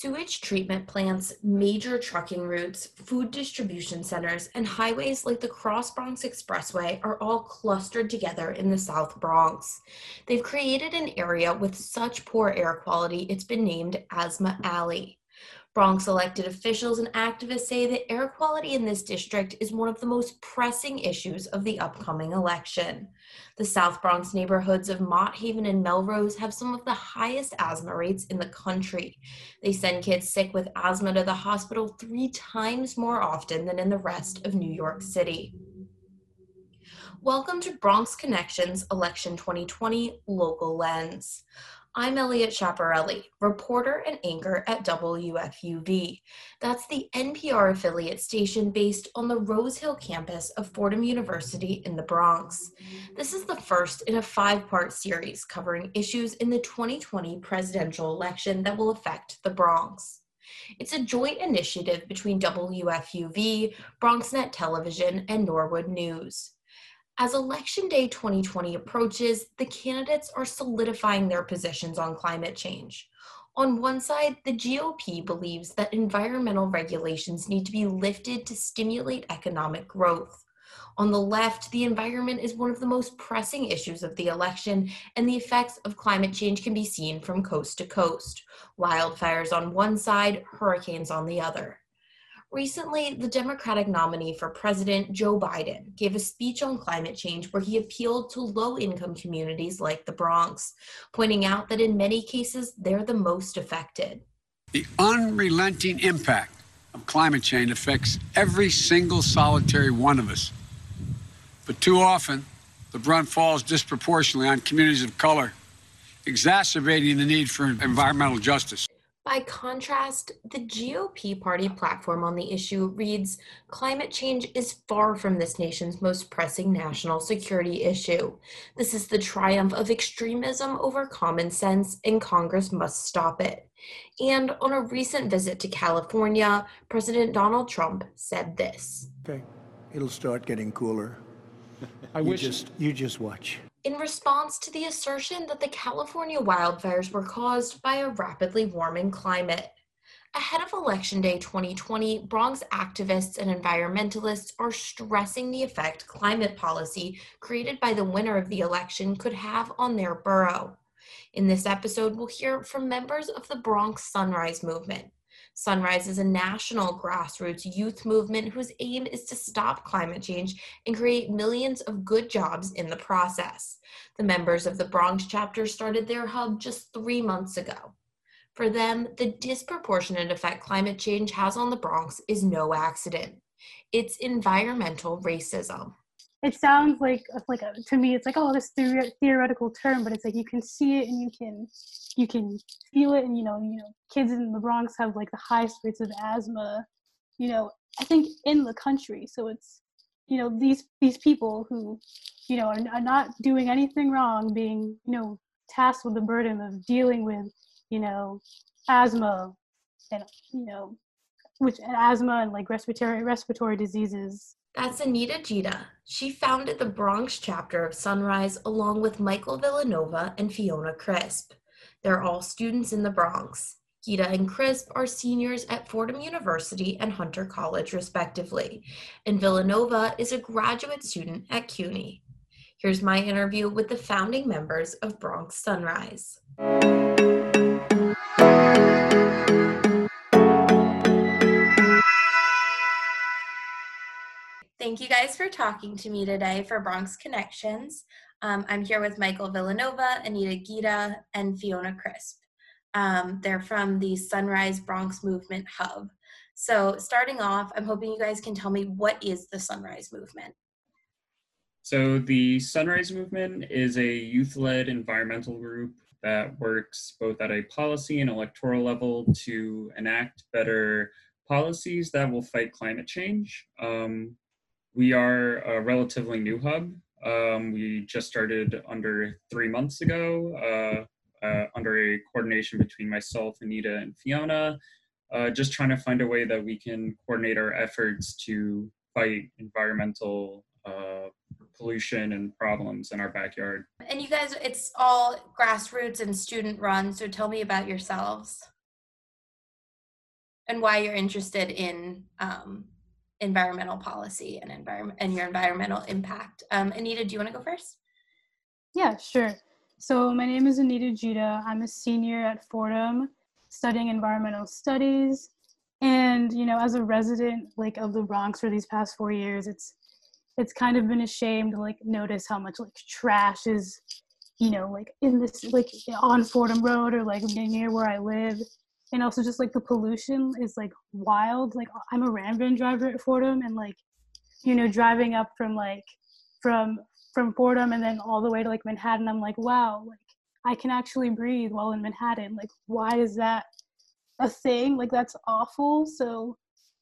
Sewage treatment plants, major trucking routes, food distribution centers, and highways like the Cross Bronx Expressway are all clustered together in the South Bronx. They've created an area with such poor air quality, it's been named Asthma Alley. Bronx elected officials and activists say that air quality in this district is one of the most pressing issues of the upcoming election. The South Bronx neighborhoods of Mott Haven and Melrose have some of the highest asthma rates in the country. They send kids sick with asthma to the hospital three times more often than in the rest of New York City. Welcome to Bronx Connections Election 2020 Local Lens. I'm Elliot Chaparelli, reporter and anchor at WFUV. That's the NPR affiliate station based on the Rose Hill campus of Fordham University in the Bronx. This is the first in a five part series covering issues in the 2020 presidential election that will affect the Bronx. It's a joint initiative between WFUV, BronxNet Television, and Norwood News. As Election Day 2020 approaches, the candidates are solidifying their positions on climate change. On one side, the GOP believes that environmental regulations need to be lifted to stimulate economic growth. On the left, the environment is one of the most pressing issues of the election, and the effects of climate change can be seen from coast to coast. Wildfires on one side, hurricanes on the other. Recently, the Democratic nominee for president, Joe Biden, gave a speech on climate change where he appealed to low income communities like the Bronx, pointing out that in many cases, they're the most affected. The unrelenting impact of climate change affects every single solitary one of us. But too often, the brunt falls disproportionately on communities of color, exacerbating the need for environmental justice. By contrast, the GOP party platform on the issue reads Climate change is far from this nation's most pressing national security issue. This is the triumph of extremism over common sense, and Congress must stop it. And on a recent visit to California, President Donald Trump said this Okay, it'll start getting cooler. I you wish just you just watch. In response to the assertion that the California wildfires were caused by a rapidly warming climate. Ahead of Election Day 2020, Bronx activists and environmentalists are stressing the effect climate policy created by the winner of the election could have on their borough. In this episode, we'll hear from members of the Bronx Sunrise Movement. Sunrise is a national grassroots youth movement whose aim is to stop climate change and create millions of good jobs in the process. The members of the Bronx chapter started their hub just three months ago. For them, the disproportionate effect climate change has on the Bronx is no accident. It's environmental racism. It sounds like like a, to me it's like oh this theore- theoretical term but it's like you can see it and you can you can feel it and you know you know kids in the bronx have like the highest rates of asthma you know i think in the country. So it's you know these these people who you know are, are not doing anything wrong being you know tasked with the burden of dealing with you know asthma and you know which and asthma and like respiratory respiratory diseases That's Anita Gita. She founded the Bronx chapter of Sunrise along with Michael Villanova and Fiona Crisp. They're all students in the Bronx. Gita and Crisp are seniors at Fordham University and Hunter College, respectively, and Villanova is a graduate student at CUNY. Here's my interview with the founding members of Bronx Sunrise. Thank you guys for talking to me today for Bronx Connections. Um, I'm here with Michael Villanova, Anita Gita, and Fiona Crisp. Um, they're from the Sunrise Bronx Movement Hub. So, starting off, I'm hoping you guys can tell me what is the Sunrise Movement? So the Sunrise Movement is a youth-led environmental group that works both at a policy and electoral level to enact better policies that will fight climate change. Um, we are a relatively new hub. Um, we just started under three months ago, uh, uh, under a coordination between myself, Anita, and Fiona, uh, just trying to find a way that we can coordinate our efforts to fight environmental uh, pollution and problems in our backyard. And you guys, it's all grassroots and student run, so tell me about yourselves. and why you're interested in um, environmental policy and environment and your environmental impact. Um, Anita, do you want to go first? Yeah, sure. So my name is Anita Judah. I'm a senior at Fordham studying environmental studies. And, you know, as a resident like of the Bronx for these past four years, it's it's kind of been a shame to like notice how much like trash is, you know, like in this like on Fordham Road or like near where I live. And also just like the pollution is like wild. Like I'm a ram van driver at Fordham and like, you know, driving up from like from from Fordham and then all the way to like Manhattan, I'm like, wow, like I can actually breathe while in Manhattan. Like, why is that a thing? Like, that's awful. So,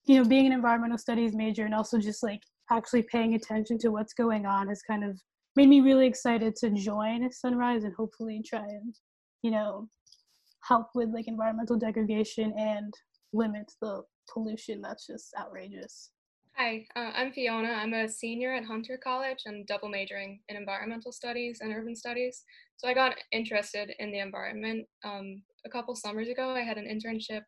you know, being an environmental studies major and also just like actually paying attention to what's going on has kind of made me really excited to join Sunrise and hopefully try and, you know, help with like environmental degradation and limit the pollution that's just outrageous. Hi, uh, I'm Fiona. I'm a senior at Hunter College and double majoring in environmental studies and urban studies. So I got interested in the environment um, a couple summers ago. I had an internship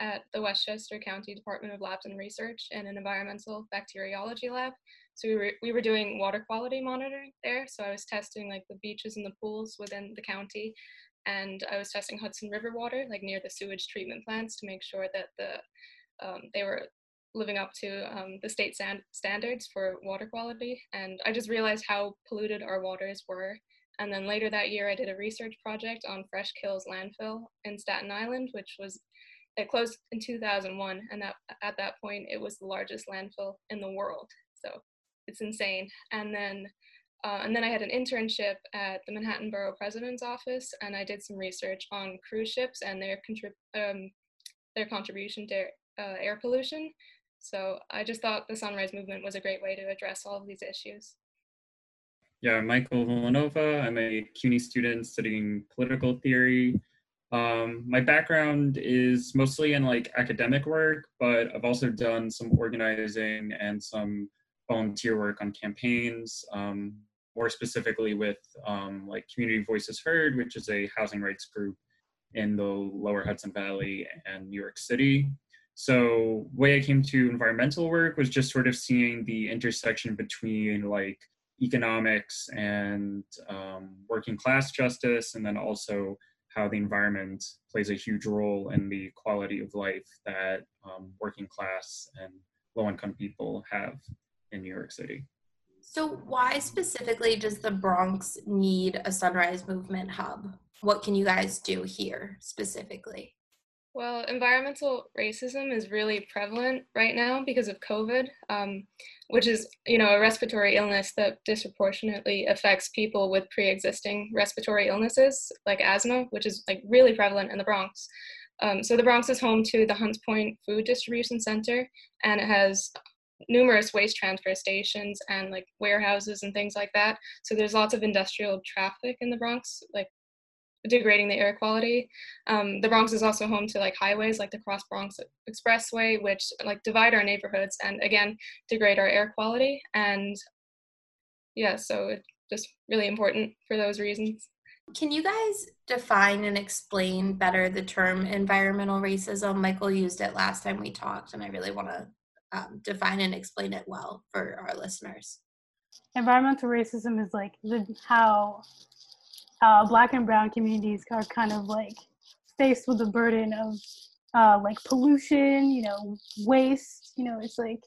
at the Westchester County Department of Labs and Research in an environmental bacteriology lab. So we were, we were doing water quality monitoring there. So I was testing like the beaches and the pools within the county. And I was testing Hudson River water, like near the sewage treatment plants to make sure that the um, they were living up to um, the state stand- standards for water quality. And I just realized how polluted our waters were. And then later that year, I did a research project on Fresh Kills landfill in Staten Island, which was it closed in 2001, and that at that point it was the largest landfill in the world. So it's insane. And then uh, and then I had an internship at the Manhattan Borough President's Office, and I did some research on cruise ships and their contrib- um, their contribution to uh, air pollution. So I just thought the Sunrise Movement was a great way to address all of these issues. Yeah, I'm Michael Villanova. I'm a CUNY student studying political theory. Um, my background is mostly in like academic work, but I've also done some organizing and some volunteer work on campaigns, um, more specifically with um, like Community Voices Heard, which is a housing rights group in the lower Hudson Valley and New York City. So way I came to environmental work was just sort of seeing the intersection between like economics and um, working class justice, and then also how the environment plays a huge role in the quality of life that um, working class and low income people have in New York City. So, why specifically does the Bronx need a Sunrise Movement hub? What can you guys do here specifically? Well, environmental racism is really prevalent right now because of COVID, um, which is, you know, a respiratory illness that disproportionately affects people with pre-existing respiratory illnesses like asthma, which is like really prevalent in the Bronx. Um, so the Bronx is home to the Hunts Point Food Distribution Center, and it has numerous waste transfer stations and like warehouses and things like that. So there's lots of industrial traffic in the Bronx, like degrading the air quality. Um, the Bronx is also home to like highways like the Cross Bronx Expressway, which like divide our neighborhoods and again degrade our air quality. And yeah, so it's just really important for those reasons. Can you guys define and explain better the term environmental racism? Michael used it last time we talked, and I really want to um, define and explain it well for our listeners. Environmental racism is like the, how uh, black and brown communities are kind of like faced with the burden of uh, like pollution, you know, waste. You know, it's like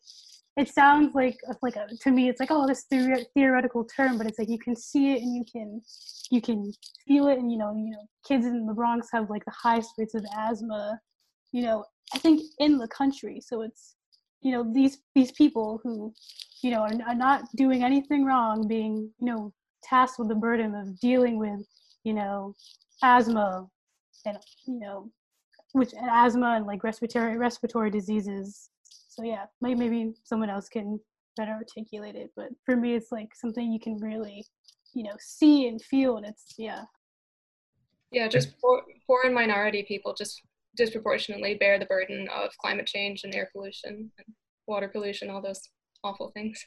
it sounds like like a, to me, it's like oh, this theore- theoretical term, but it's like you can see it and you can you can feel it, and you know, you know, kids in the Bronx have like the highest rates of asthma. You know, I think in the country, so it's you know these these people who you know are, are not doing anything wrong being you know tasked with the burden of dealing with, you know, asthma and you know, which and asthma and like respiratory respiratory diseases. So yeah, maybe maybe someone else can better articulate it. But for me, it's like something you can really, you know, see and feel, and it's yeah. Yeah, just poor, poor and minority people just disproportionately bear the burden of climate change and air pollution and water pollution, all those awful things.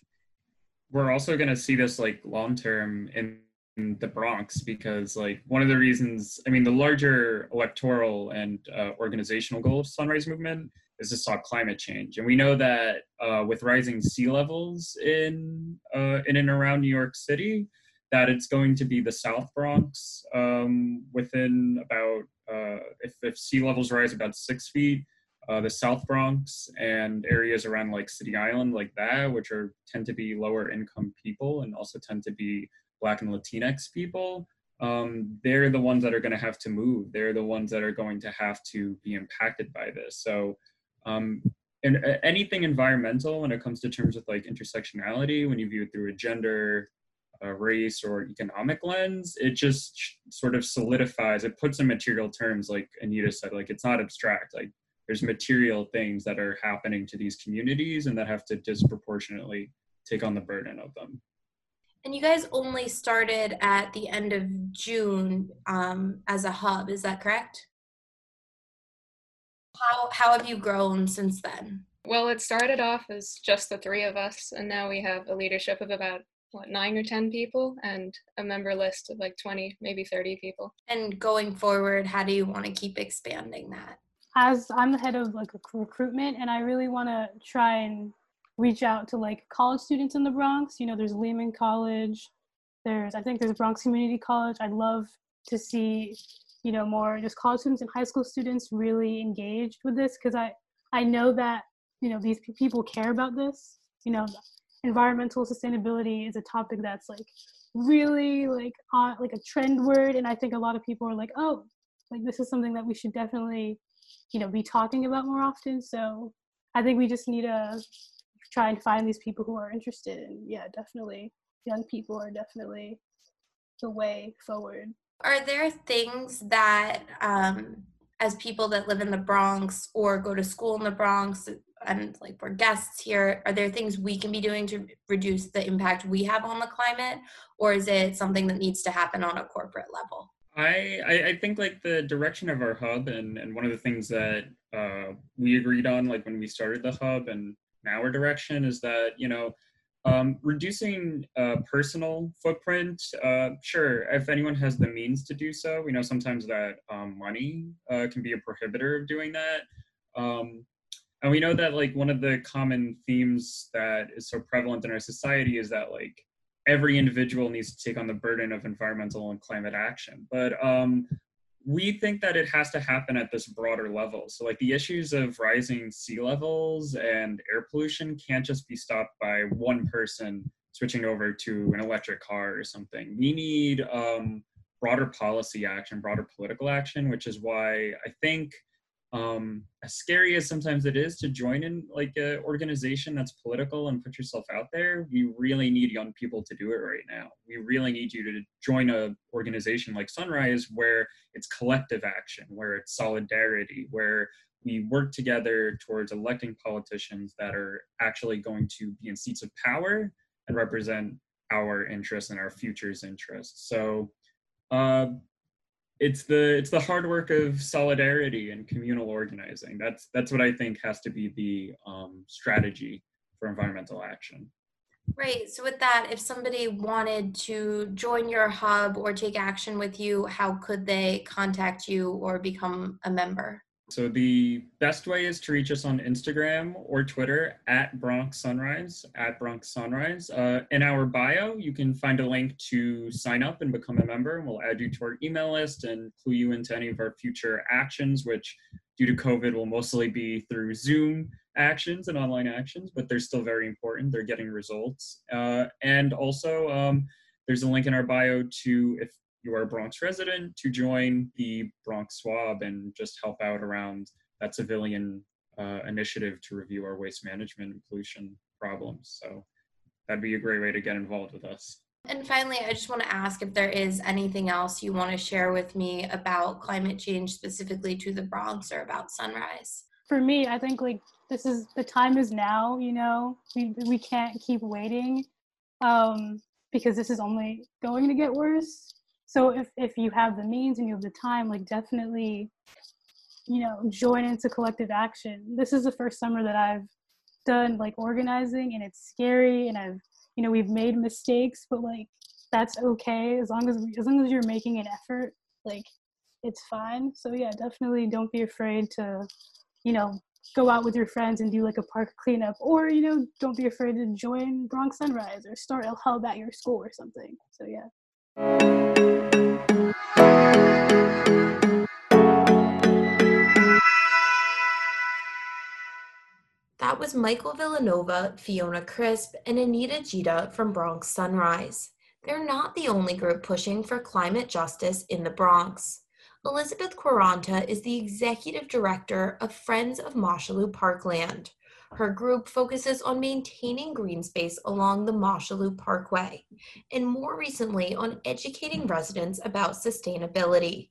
We're also going to see this like long term in the Bronx because, like, one of the reasons, I mean, the larger electoral and uh, organizational goal of Sunrise Movement is to stop climate change, and we know that uh, with rising sea levels in uh, in and around New York City, that it's going to be the South Bronx um, within about uh, if, if sea levels rise about six feet, uh, the South Bronx and areas around like City Island, like that, which are tend to be lower income people and also tend to be Black and Latinx people, um, they're the ones that are going to have to move. They're the ones that are going to have to be impacted by this. So, um, and uh, anything environmental when it comes to terms of like intersectionality, when you view it through a gender, a race, or economic lens, it just sort of solidifies. It puts in material terms, like Anita said, like it's not abstract. Like there's material things that are happening to these communities and that have to disproportionately take on the burden of them. And you guys only started at the end of June um, as a hub, is that correct? How, how have you grown since then? Well, it started off as just the three of us, and now we have a leadership of about what nine or ten people and a member list of like 20 maybe 30 people and going forward how do you want to keep expanding that as i'm the head of like recruitment and i really want to try and reach out to like college students in the Bronx. You know, there's Lehman College, there's I think there's Bronx Community College. I'd love to see, you know, more just college students and high school students really engaged with this because I I know that you know these people care about this. You know, environmental sustainability is a topic that's like really like on like a trend word, and I think a lot of people are like, oh, like this is something that we should definitely, you know, be talking about more often. So I think we just need to try and find these people who are interested and yeah definitely young people are definitely the way forward are there things that um, as people that live in the bronx or go to school in the bronx and like we're guests here are there things we can be doing to reduce the impact we have on the climate or is it something that needs to happen on a corporate level? I, I think like the direction of our hub and, and one of the things that uh, we agreed on like when we started the hub and now our direction is that you know um, reducing uh, personal footprint uh, sure if anyone has the means to do so we know sometimes that um, money uh, can be a prohibitor of doing that. Um, and we know that like one of the common themes that is so prevalent in our society is that like every individual needs to take on the burden of environmental and climate action but um, we think that it has to happen at this broader level. So, like the issues of rising sea levels and air pollution can't just be stopped by one person switching over to an electric car or something. We need um, broader policy action, broader political action, which is why I think um, as scary as sometimes it is to join in like an organization that's political and put yourself out there we really need young people to do it right now. We really need you to join a organization like sunrise where it's collective action where it's solidarity where we work together towards electing politicians that are actually going to be in seats of power and represent our interests and our future's interests. So uh, it's the it's the hard work of solidarity and communal organizing. That's that's what I think has to be the um, strategy for environmental action. Right. So with that, if somebody wanted to join your hub or take action with you, how could they contact you or become a member? So the best way is to reach us on Instagram or Twitter at Bronx Sunrise, at Bronx Sunrise. Uh, in our bio, you can find a link to sign up and become a member. and We'll add you to our email list and clue you into any of our future actions, which due to COVID will mostly be through Zoom actions and online actions, but they're still very important. They're getting results. Uh, and also, um, there's a link in our bio to if you are a Bronx resident to join the Bronx Swab and just help out around that civilian uh, initiative to review our waste management and pollution problems. So that'd be a great way to get involved with us. And finally, I just want to ask if there is anything else you want to share with me about climate change, specifically to the Bronx or about Sunrise. For me, I think like this is the time is now. You know, we we can't keep waiting um, because this is only going to get worse so if if you have the means and you have the time like definitely you know join into collective action. This is the first summer that i've done like organizing and it's scary and i've you know we've made mistakes but like that's okay. As long as as long as you're making an effort like it's fine. So yeah definitely don't be afraid to you know go out with your friends and do like a park cleanup. Or you know don't be afraid to join bronx sunrise or start a hub at your school or something. So yeah That was Michael Villanova, Fiona Crisp, and Anita Gita from Bronx Sunrise. They're not the only group pushing for climate justice in the Bronx. Elizabeth Quaranta is the executive director of Friends of Mosholu Parkland. Her group focuses on maintaining green space along the Mosholu Parkway, and more recently on educating residents about sustainability.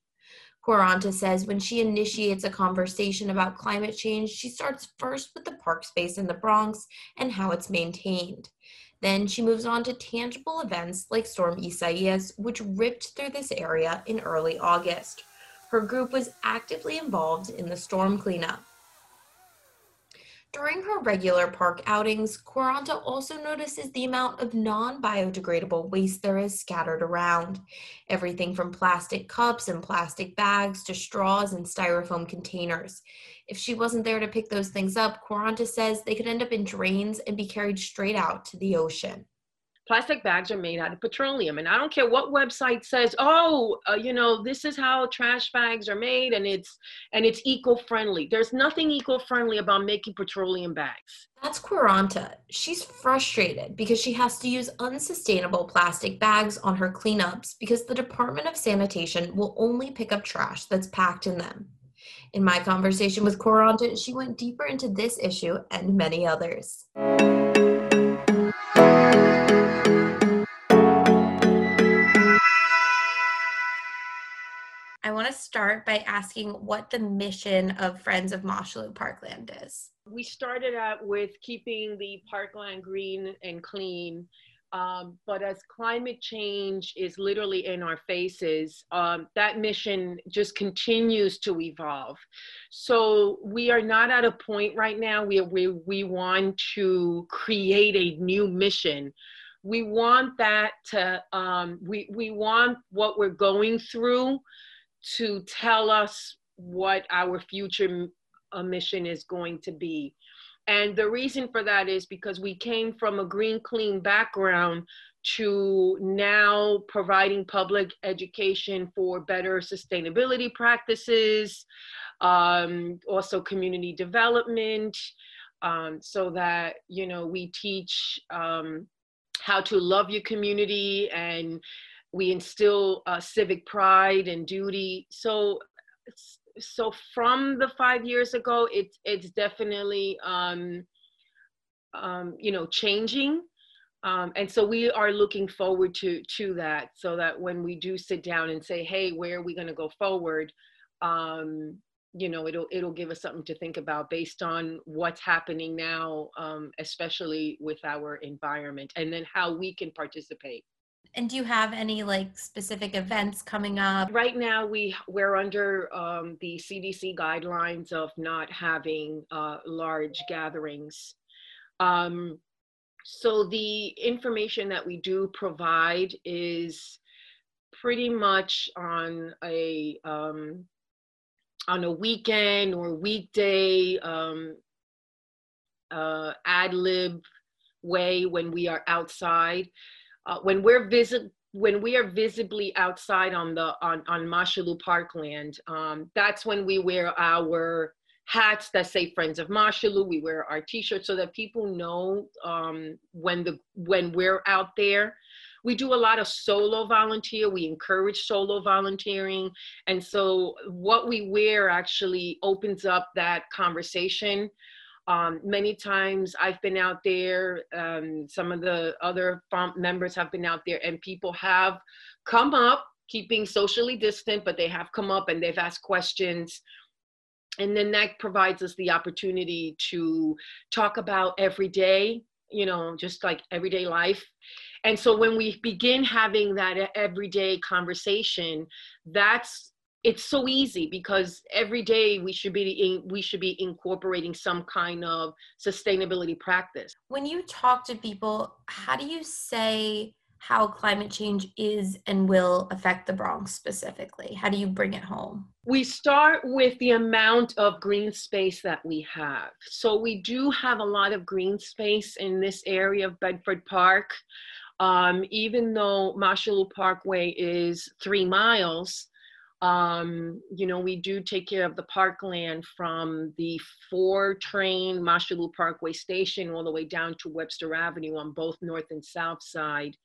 Quaranta says when she initiates a conversation about climate change, she starts first with the park space in the Bronx and how it's maintained. Then she moves on to tangible events like Storm Isaias, which ripped through this area in early August. Her group was actively involved in the storm cleanup. During her regular park outings, Quaranta also notices the amount of non biodegradable waste there is scattered around. Everything from plastic cups and plastic bags to straws and styrofoam containers. If she wasn't there to pick those things up, Quaranta says they could end up in drains and be carried straight out to the ocean plastic bags are made out of petroleum and i don't care what website says oh uh, you know this is how trash bags are made and it's and it's eco-friendly there's nothing eco-friendly about making petroleum bags that's Quaranta. She's frustrated because she has to use unsustainable plastic bags on her cleanups because the Department of Sanitation will only pick up trash that's packed in them. In my conversation with Quaranta, she went deeper into this issue and many others. I want to start by asking what the mission of Friends of Mosholu Parkland is. We started out with keeping the parkland green and clean. Um, but as climate change is literally in our faces, um, that mission just continues to evolve. So we are not at a point right now where we, we want to create a new mission we want that to um, we we want what we're going through to tell us what our future uh, mission is going to be. And the reason for that is because we came from a green, clean background to now providing public education for better sustainability practices, um, also community development, um, so that, you know, we teach um, how to love your community and we instill uh, civic pride and duty. So, so from the five years ago, it's it's definitely um, um, you know changing. Um, and so we are looking forward to to that so that when we do sit down and say hey where are we going to go forward um, you know it'll it'll give us something to think about based on what's happening now um, especially with our environment and then how we can participate and do you have any like specific events coming up? Right now, we we're under um, the CDC guidelines of not having uh, large gatherings. Um, so the information that we do provide is pretty much on a um, on a weekend or weekday um, uh, ad lib way when we are outside uh, when we're visit when we are visibly outside on the on on Mosholu Parkland, um, that's when we wear our hats that say Friends of Mosholu. We wear our T-shirts so that people know um, when the when we're out there. We do a lot of solo volunteer. We encourage solo volunteering, and so what we wear actually opens up that conversation um, many times I've been out there, um, some of the other members have been out there, and people have come up, keeping socially distant, but they have come up and they've asked questions. And then that provides us the opportunity to talk about everyday, you know, just like everyday life. And so when we begin having that everyday conversation, that's it's so easy because every day we should be in, we should be incorporating some kind of sustainability practice when you talk to people how do you say how climate change is and will affect the Bronx specifically? How do you bring it home? We start with the amount of green space that we have. So we do have a lot of green space in this area of Bedford Park. Um, even though Mosholu Parkway is three miles, um, you know, we do take care of the parkland from the four train Mosholu Parkway station all the way down to Webster Avenue on both north and south side.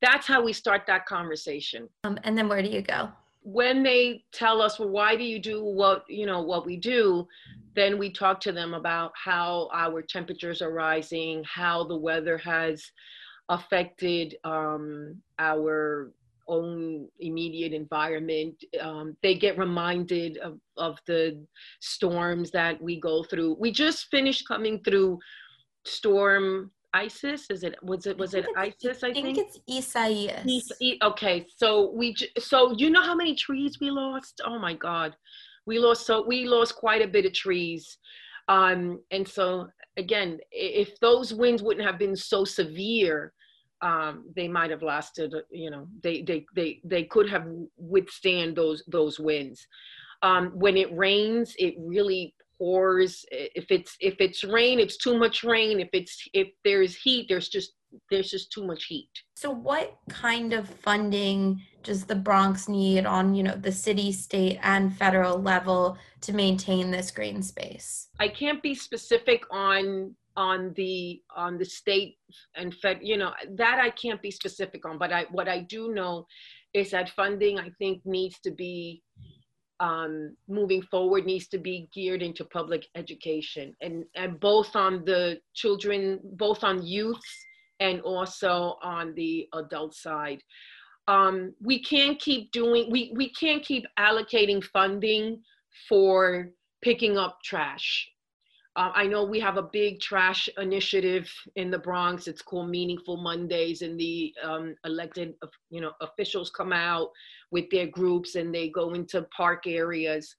That's how we start that conversation. Um, and then where do you go? When they tell us, well, why do you do what, you know, what we do? Then we talk to them about how our temperatures are rising, how the weather has affected um, our own immediate environment. Um, they get reminded of, of the storms that we go through. We just finished coming through storm ISIS. Is it was it was it ISIS? I, I think, think, it's Isaias. okay, so we so you know how many trees we lost? Oh my God, we lost so we lost quite a bit of trees. Um, and so again, if those winds wouldn't have been so severe, um, they might have lasted. You know, they they they they could have withstand those those winds. Um, when it rains, it really pours. If it's if it's rain, it's too much rain. If it's if there's heat, there's just there's just too much heat. So what kind of funding does the Bronx need on, you know, the city, state and federal level to maintain this green space? I can't be specific on on the on the state and fed you know that i can't be specific on but i what i do know is that funding i think needs to be um, moving forward needs to be geared into public education. And and both on the children both on youths and also on the adult side. Um, we can't keep doing we we can't keep allocating funding for picking up trash uh, I know we have a big trash initiative in the Bronx. It's called Meaningful Mondays, and the um, elected, you know, officials come out with their groups and they go into park areas.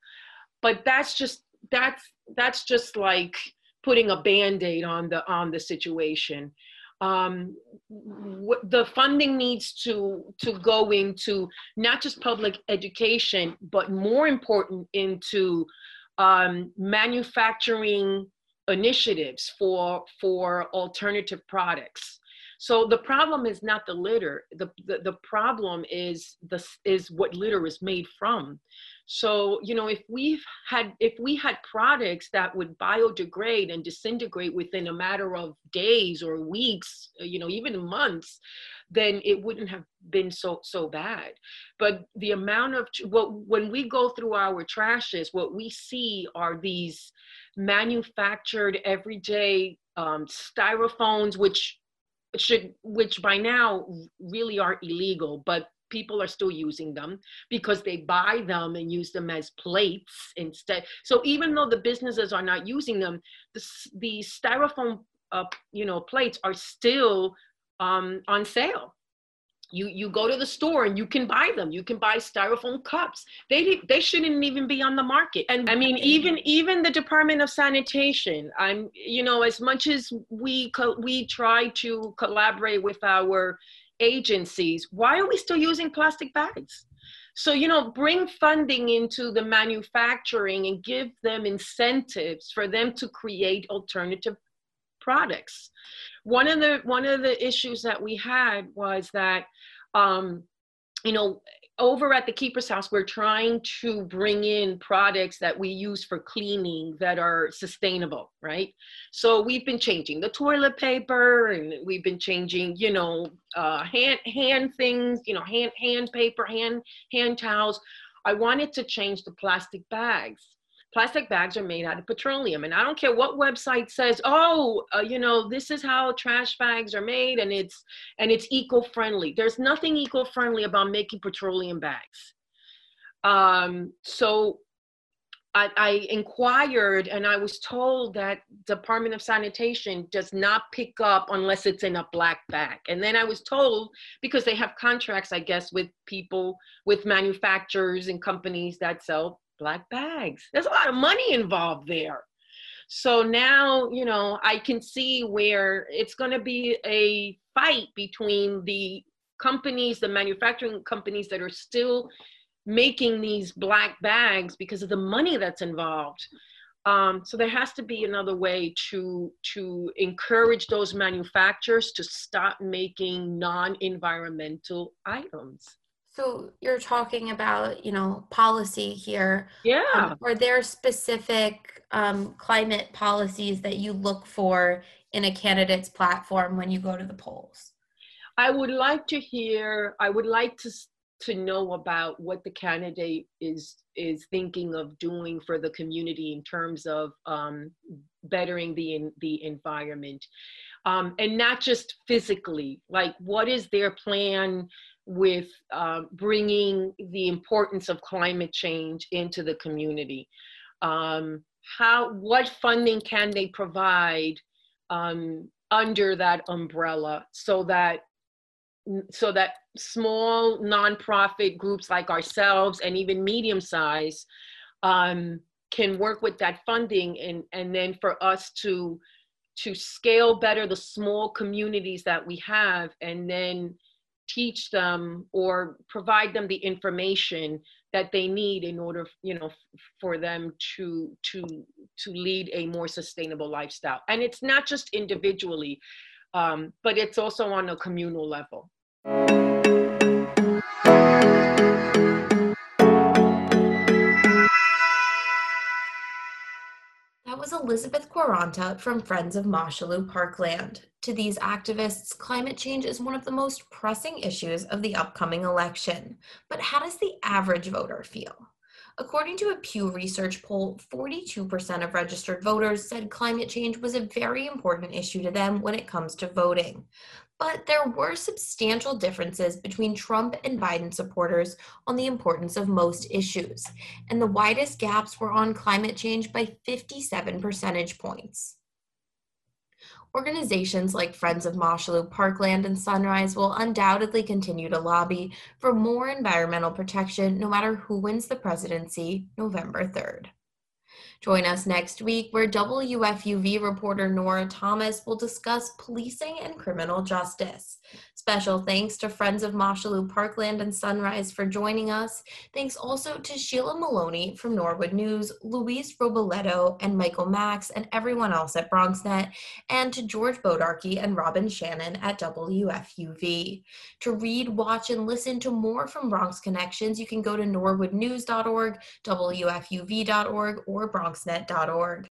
But that's just that's that's just like putting a band-aid on the on the situation. Um, the funding needs to to go into not just public education, but more important into um, manufacturing initiatives for for alternative products. So the problem is not the litter. The, the, the problem is the is what litter is made from. So, you know, if we've had if we had products that would biodegrade and disintegrate within a matter of days or weeks, you know, even months, then it wouldn't have been so so bad. But the amount of what when we go through our trashes what we see are these manufactured everyday um, styrophones which should which by now really are illegal but people are still using them because they buy them and use them as plates instead. So even though the businesses are not using them the, the styrofoam uh, you know plates are still um, on sale. You you go to the store and you can buy them. You can buy styrofoam cups. They they shouldn't even be on the market. And I mean even even the Department of Sanitation. I'm you know as much as we co- we try to collaborate with our agencies, why are we still using plastic bags? So, you know, bring funding into the manufacturing and give them incentives for them to create alternative products one of the one of the issues that we had was that um, you know over at the keeper's house we're trying to bring in products that we use for cleaning that are sustainable right? So we've been changing the toilet paper and we've been changing you know uh, hand hand things you know hand hand paper hand hand towels. I wanted to change the plastic bags plastic bags are made out of petroleum. And I don't care what website says, oh, uh, you know, this is how trash bags are made and it's and it's eco-friendly. There's nothing eco-friendly about making petroleum bags. Um, so I, I inquired and I was told that Department of Sanitation does not pick up unless it's in a black bag. And then I was told because they have contracts, I guess, with people, with manufacturers and companies that sell black bags. There's a lot of money involved there. So now, you know, I can see where it's going to be a fight between the companies, the manufacturing companies that are still making these black bags because of the money that's involved. Um, so there has to be another way to to encourage those manufacturers to stop making non-environmental items. So you're talking about, you know, policy here. Yeah. Um, are there specific um, climate policies that you look for in a candidate's platform when you go to the polls? I would like to hear. I would like to to know about what the candidate is is thinking of doing for the community in terms of um, bettering the the environment, um, and not just physically. Like, what is their plan? With uh, bringing the importance of climate change into the community. Um, how, what funding can they provide um, under that umbrella so that so that small nonprofit groups like ourselves and even medium size um, can work with that funding and, and then for us to to scale better the small communities that we have and then teach them or provide them the information that they need in order you know for them to to to lead a more sustainable lifestyle. And it's not just individually um, but it's also on a communal level was Elizabeth Quaranta from Friends of Mosholu Parkland. To these activists, climate change is one of the most pressing issues of the upcoming election. But how does the average voter feel? According to a Pew Research poll, 42% of registered voters said climate change was a very important issue to them when it comes to voting. But there were substantial differences between Trump and Biden supporters on the importance of most issues, and the widest gaps were on climate change by 57 percentage points. Organizations like Friends of Mosholu, Parkland, and Sunrise will undoubtedly continue to lobby for more environmental protection no matter who wins the presidency November 3rd. Join us next week where WFUV reporter Nora Thomas will discuss policing and criminal justice. Special thanks to Friends of Mosholu Parkland and Sunrise for joining us. Thanks also to Sheila Maloney from Norwood News, Luis Roboletto, and Michael Max, and everyone else at BronxNet, and to George Bodarky and Robin Shannon at WFUV. To read, watch, and listen to more from Bronx Connections, you can go to norwoodnews.org, WFUV.org, or bronxnet.org.